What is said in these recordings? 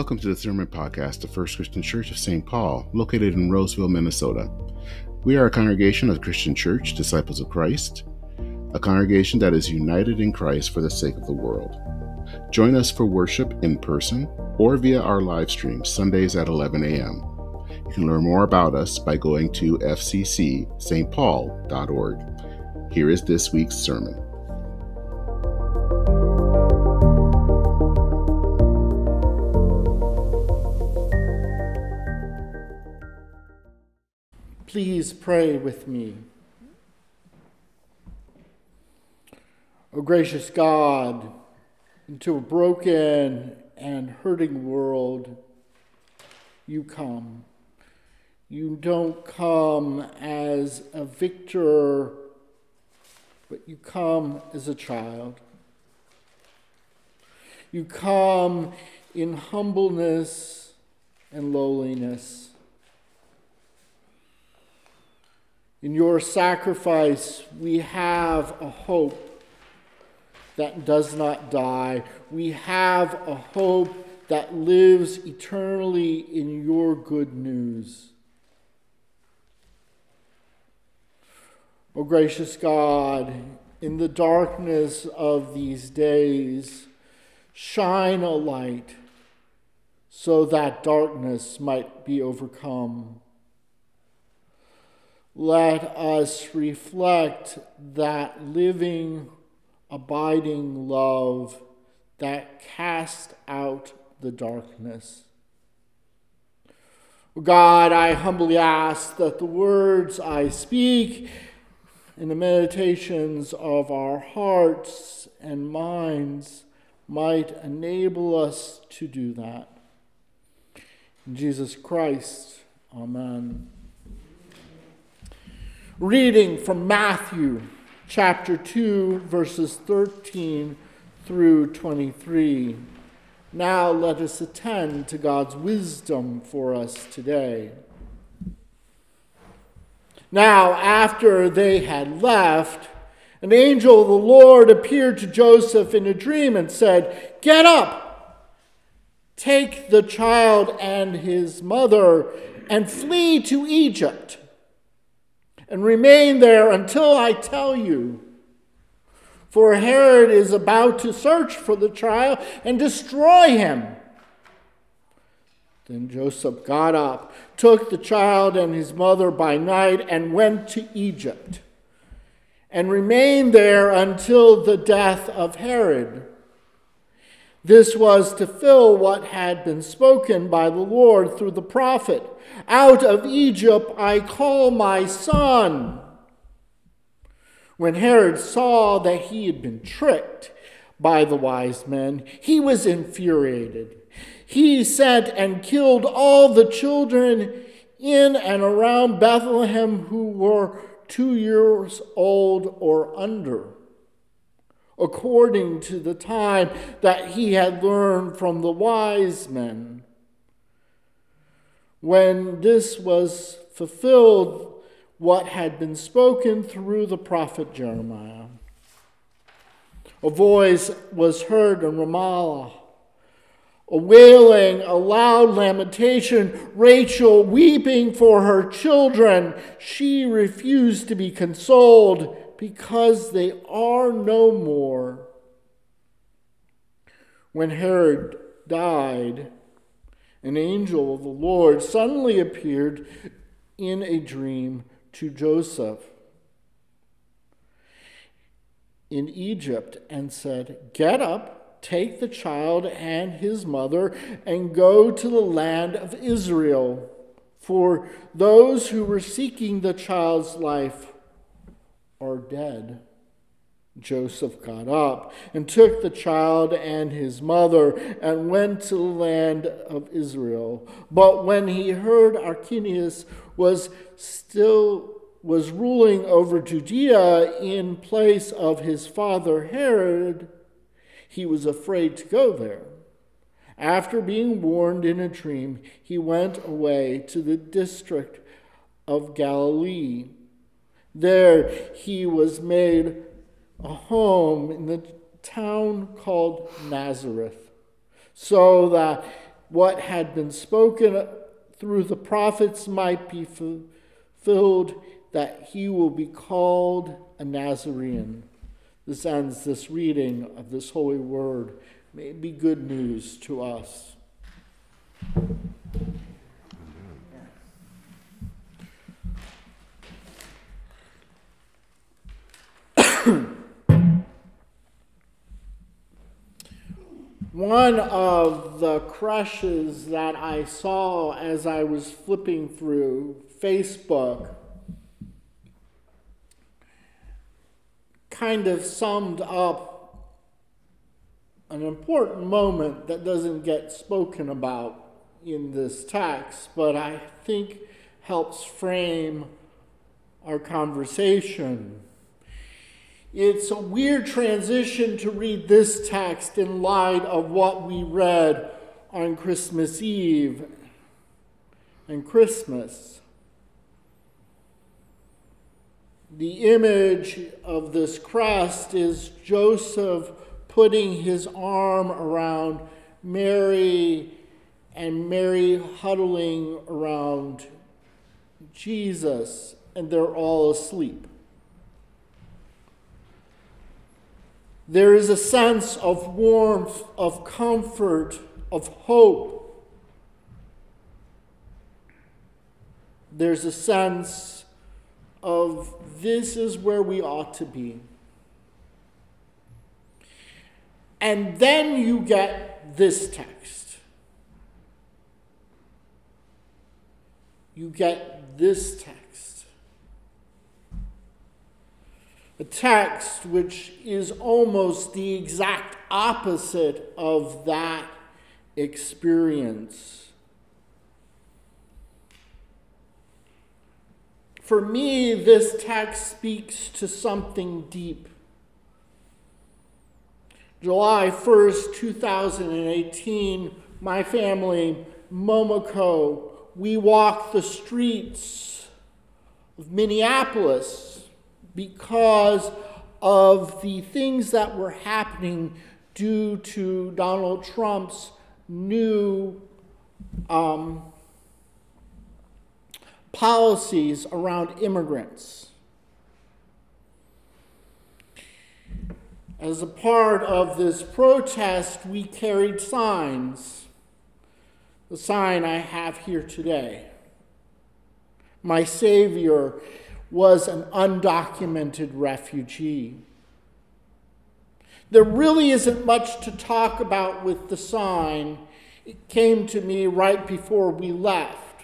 Welcome to the Sermon Podcast of First Christian Church of St. Paul, located in Roseville, Minnesota. We are a congregation of Christian Church, Disciples of Christ, a congregation that is united in Christ for the sake of the world. Join us for worship in person or via our live stream Sundays at 11 a.m. You can learn more about us by going to fccstpaul.org. Here is this week's sermon. Please pray with me. O gracious God, into a broken and hurting world, you come. You don't come as a victor, but you come as a child. You come in humbleness and lowliness. In your sacrifice, we have a hope that does not die. We have a hope that lives eternally in your good news. O oh, gracious God, in the darkness of these days, shine a light so that darkness might be overcome let us reflect that living, abiding love that casts out the darkness. God, I humbly ask that the words I speak in the meditations of our hearts and minds might enable us to do that. In Jesus Christ, amen. Reading from Matthew chapter 2, verses 13 through 23. Now let us attend to God's wisdom for us today. Now, after they had left, an angel of the Lord appeared to Joseph in a dream and said, Get up, take the child and his mother, and flee to Egypt and remain there until I tell you. For Herod is about to search for the child and destroy him. Then Joseph got up, took the child and his mother by night, and went to Egypt, and remained there until the death of Herod. This was to fill what had been spoken by the Lord through the prophet Out of Egypt I call my son. When Herod saw that he had been tricked by the wise men, he was infuriated. He sent and killed all the children in and around Bethlehem who were two years old or under according to the time that he had learned from the wise men. When this was fulfilled, what had been spoken through the prophet Jeremiah. A voice was heard in Ramah, a wailing, a loud lamentation, Rachel weeping for her children. She refused to be consoled because they are no more. When Herod died, an angel of the Lord suddenly appeared in a dream to Joseph in Egypt and said, Get up, take the child and his mother, and go to the land of Israel. For those who were seeking the child's life are dead. Joseph got up and took the child and his mother and went to the land of Israel. But when he heard Archelaus was still was ruling over Judea in place of his father Herod, he was afraid to go there. After being warned in a dream, he went away to the district of Galilee there he was made a home in the town called Nazareth, so that what had been spoken through the prophets might be fulfilled, that he will be called a Nazarene. This ends this reading of this holy word. May it be good news to us. One of the crushes that I saw as I was flipping through Facebook kind of summed up an important moment that doesn't get spoken about in this text, but I think helps frame our conversation. It's a weird transition to read this text in light of what we read on Christmas Eve and Christmas. The image of this crest is Joseph putting his arm around Mary and Mary huddling around Jesus, and they're all asleep. There is a sense of warmth, of comfort, of hope. There's a sense of this is where we ought to be. And then you get this text. You get this text. A text which is almost the exact opposite of that experience. For me, this text speaks to something deep. July 1st, 2018, my family, Momoko, we walked the streets of Minneapolis because of the things that were happening due to Donald Trump's new um, policies around immigrants. As a part of this protest, we carried signs. The sign I have here today. My Savior was an undocumented refugee. There really isn't much to talk about with the sign. It came to me right before we left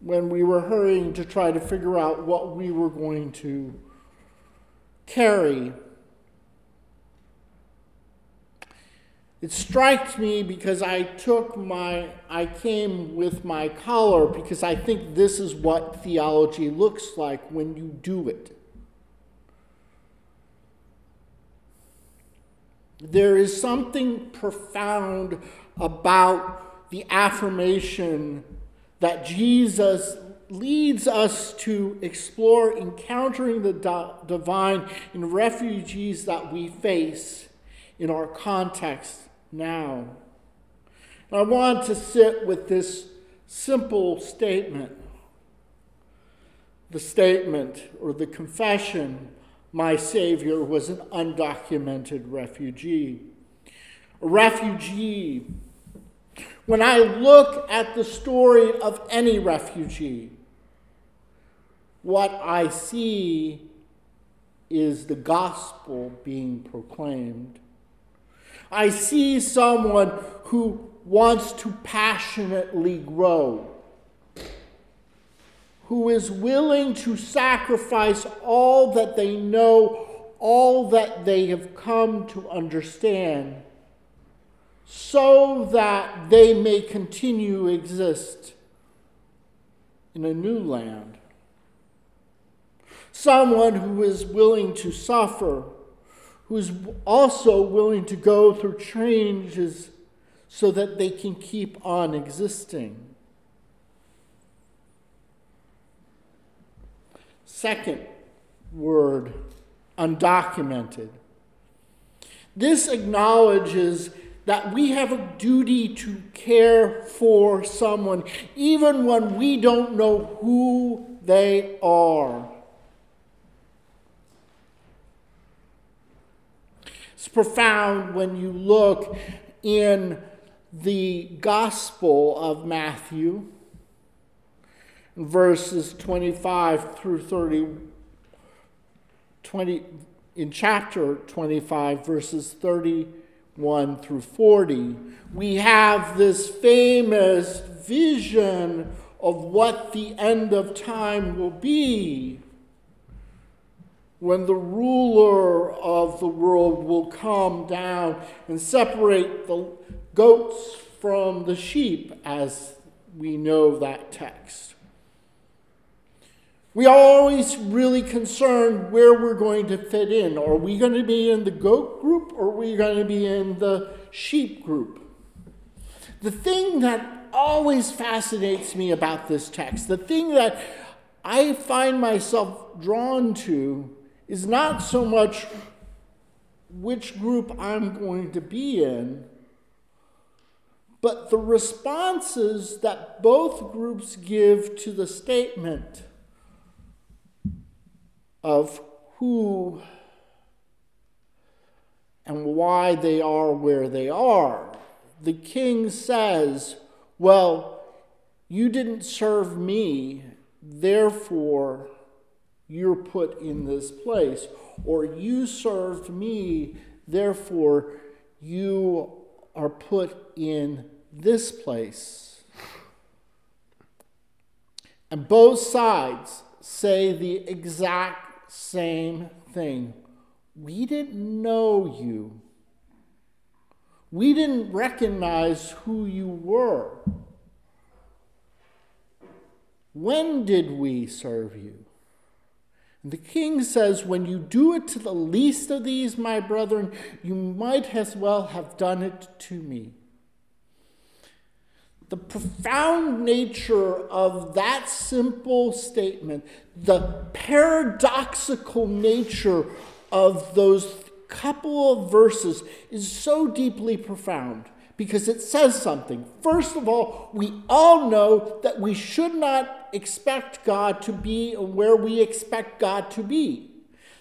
when we were hurrying to try to figure out what we were going to carry. It strikes me because I took my, I came with my collar because I think this is what theology looks like when you do it. There is something profound about the affirmation that Jesus leads us to explore encountering the divine in refugees that we face in our context now. I want to sit with this simple statement the statement or the confession my Savior was an undocumented refugee. A refugee when I look at the story of any refugee, what I see is the gospel being proclaimed. I see someone who wants to passionately grow, who is willing to sacrifice all that they know, all that they have come to understand so that they may continue to exist in a new land. Someone who is willing to suffer, who is also willing to go through changes so that they can keep on existing. Second word, undocumented. This acknowledges that we have a duty to care for someone, even when we don't know who they are. It's profound when you look in the Gospel of Matthew, verses 25 through 30, 20, in chapter 25, verses 31 through 40, we have this famous vision of what the end of time will be when the ruler of the world will come down and separate the goats from the sheep, as we know that text. We are always really concerned where we're going to fit in. Are we going to be in the goat group or are we going to be in the sheep group? The thing that always fascinates me about this text, the thing that I find myself drawn to, is not so much which group I'm going to be in, but the responses that both groups give to the statement of who and why they are where they are. The king says, Well, you didn't serve me, therefore you're put in this place. Or you served me, therefore you are put in this place. And both sides say the exact same thing. We didn't know you. We didn't recognize who you were. When did we serve you? And the king says, When you do it to the least of these, my brethren, you might as well have done it to me. The profound nature of that simple statement, the paradoxical nature of those couple of verses is so deeply profound because it says something. First of all, we all know that we should not expect God to be where we expect God to be.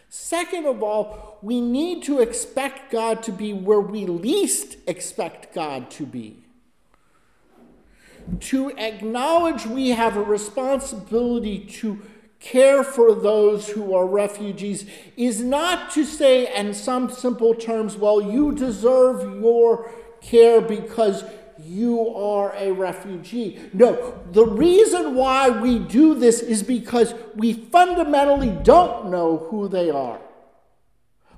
Second of all, we need to expect God to be where we least expect God to be. To acknowledge we have a responsibility to care for those who are refugees is not to say, in some simple terms, well, you deserve your care because you are a refugee. No, the reason why we do this is because we fundamentally don't know who they are.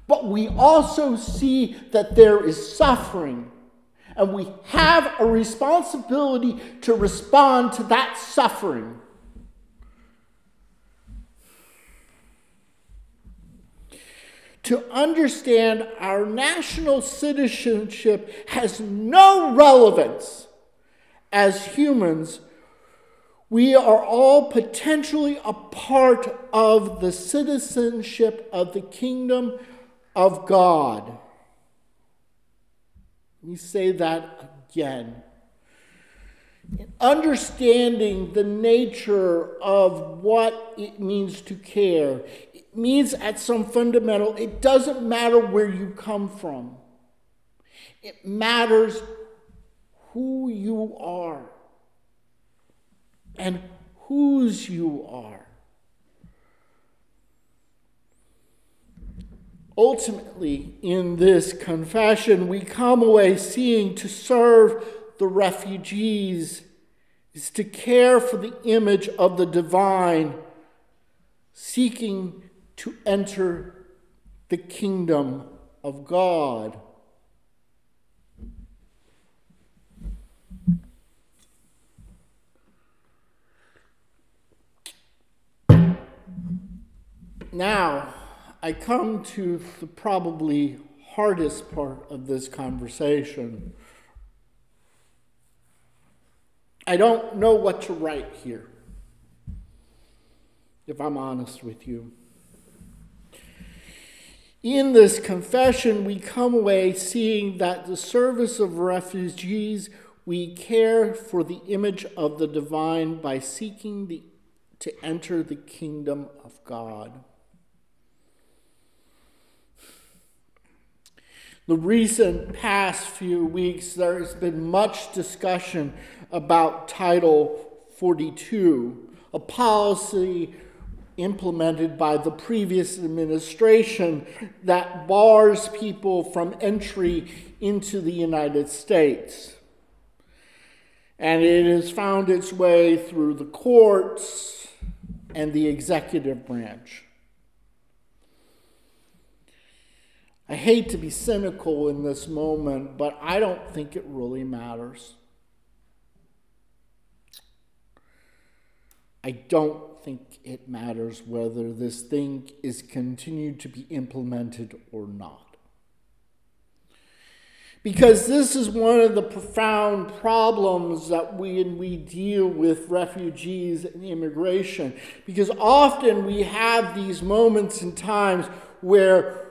But we also see that there is suffering. And we have a responsibility to respond to that suffering. To understand our national citizenship has no relevance as humans. We are all potentially a part of the citizenship of the kingdom of God. Let me say that again. Understanding the nature of what it means to care, it means at some fundamental, it doesn't matter where you come from. It matters who you are and whose you are. Ultimately, in this confession, we come away seeing to serve the refugees is to care for the image of the divine, seeking to enter the kingdom of God. Now, I come to the probably hardest part of this conversation. I don't know what to write here, if I'm honest with you. In this confession, we come away seeing that the service of refugees, we care for the image of the divine by seeking the, to enter the kingdom of God. The recent past few weeks, there has been much discussion about Title 42, a policy implemented by the previous administration that bars people from entry into the United States. And it has found its way through the courts and the executive branch. I hate to be cynical in this moment, but I don't think it really matters. I don't think it matters whether this thing is continued to be implemented or not. Because this is one of the profound problems that we and we deal with refugees and immigration. Because often we have these moments and times where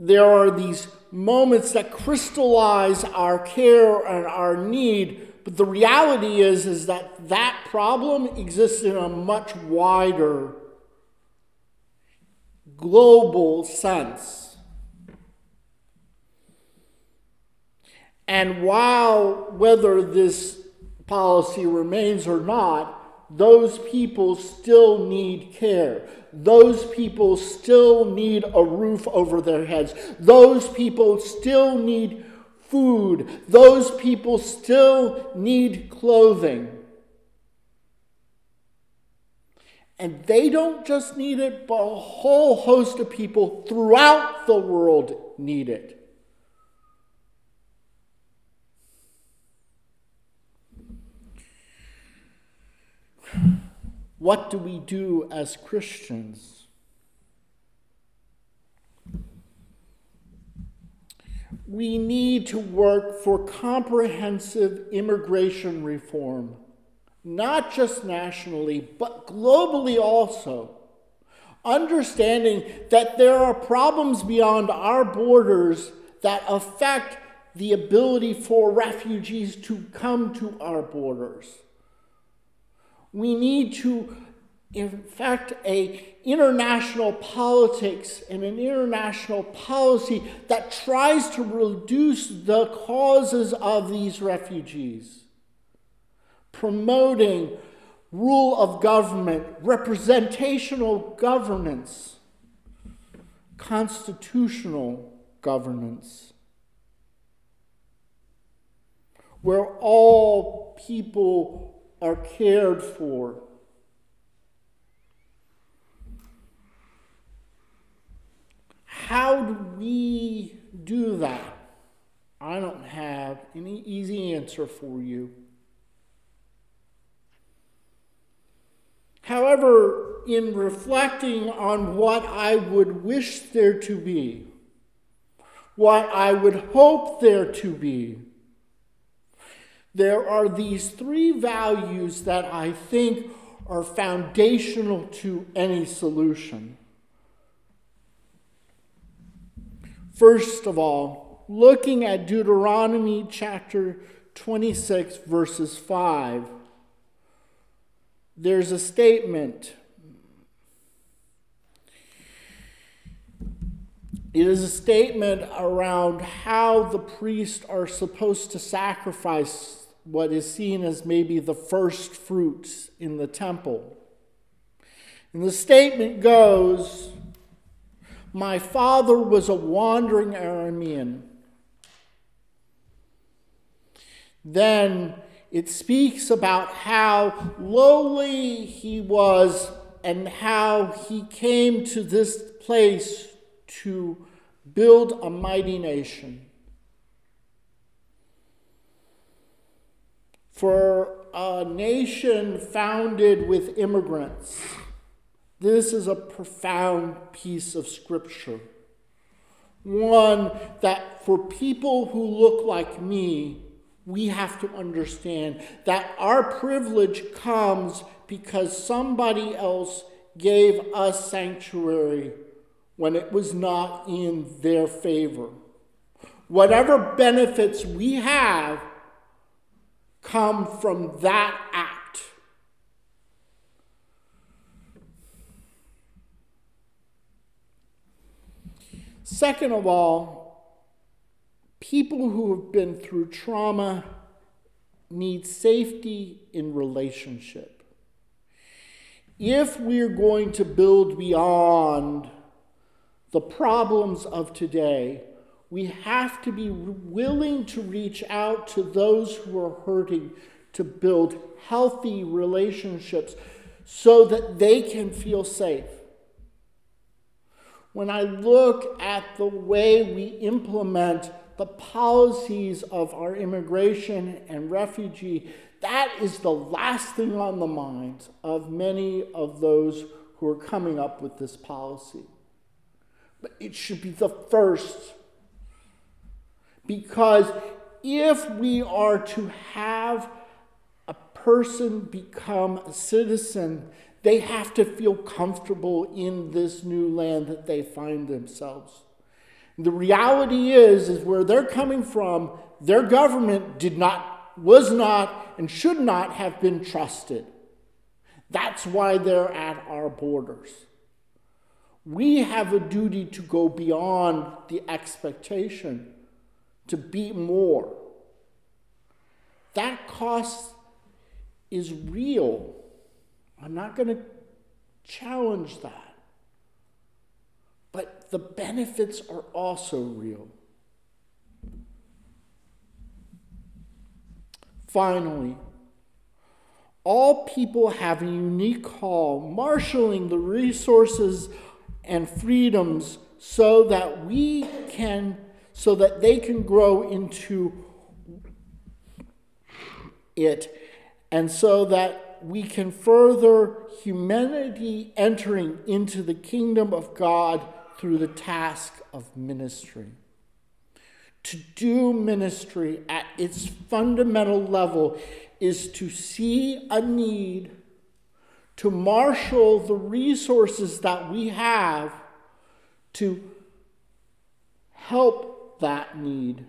there are these moments that crystallize our care and our need but the reality is, is that that problem exists in a much wider global sense. And while whether this policy remains or not, those people still need care. Those people still need a roof over their heads. Those people still need food. Those people still need clothing. And they don't just need it, but a whole host of people throughout the world need it. What do we do as Christians? we need to work for comprehensive immigration reform, not just nationally, but globally also. Understanding that there are problems beyond our borders that affect the ability for refugees to come to our borders. We need to in fact, a international politics and an international policy that tries to reduce the causes of these refugees, promoting rule of government, representational governance, constitutional governance, where all people are cared for How do we do that? I don't have any easy answer for you. However, in reflecting on what I would wish there to be, what I would hope there to be, there are these three values that I think are foundational to any solution. First of all, looking at Deuteronomy chapter 26, verses 5, there's a statement. It is a statement around how the priests are supposed to sacrifice what is seen as maybe the first fruits in the temple. And the statement goes, my father was a wandering Aramean. Then it speaks about how lowly he was and how he came to this place to build a mighty nation. For a nation founded with immigrants this is a profound piece of scripture. One that for people who look like me, we have to understand that our privilege comes because somebody else gave us sanctuary when it was not in their favor. Whatever benefits we have come from that act. Second of all, people who have been through trauma need safety in relationship. If we're going to build beyond the problems of today, we have to be willing to reach out to those who are hurting to build healthy relationships so that they can feel safe. When I look at the way we implement the policies of our immigration and refugee, that is the last thing on the minds of many of those who are coming up with this policy. But it should be the first because if we are to have a person become a citizen, they have to feel comfortable in this new land that they find themselves. The reality is, is where they're coming from, their government did not, was not, and should not have been trusted. That's why they're at our borders. We have a duty to go beyond the expectation to be more. That cost is real. I'm not going to challenge that. But the benefits are also real. Finally, all people have a unique call, marshaling the resources and freedoms so that we can so that they can grow into it, and so that we can further humanity entering into the kingdom of God through the task of ministry. To do ministry at its fundamental level is to see a need, to marshal the resources that we have to help that need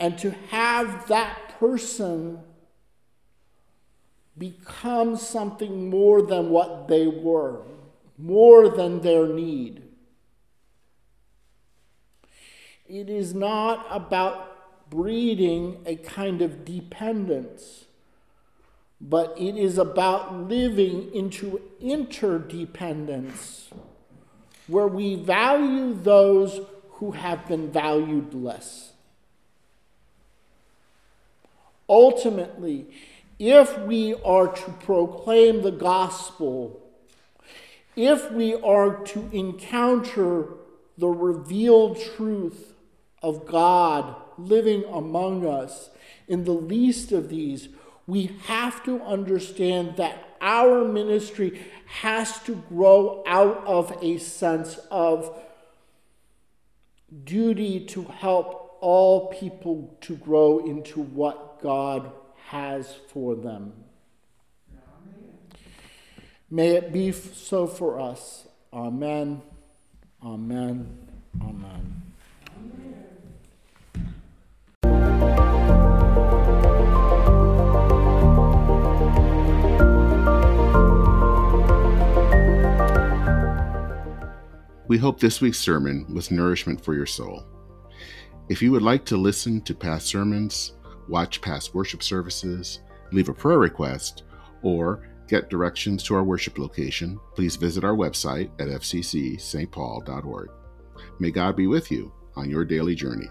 and to have that person become something more than what they were, more than their need. It is not about breeding a kind of dependence, but it is about living into interdependence where we value those who have been valued less. Ultimately, if we are to proclaim the gospel, if we are to encounter the revealed truth of God living among us in the least of these, we have to understand that our ministry has to grow out of a sense of duty to help all people to grow into what God has for them. May it be so for us. Amen. Amen. Amen. We hope this week's sermon was nourishment for your soul. If you would like to listen to past sermons, watch past worship services, leave a prayer request, or get directions to our worship location, please visit our website at fccstpaul.org. May God be with you on your daily journey.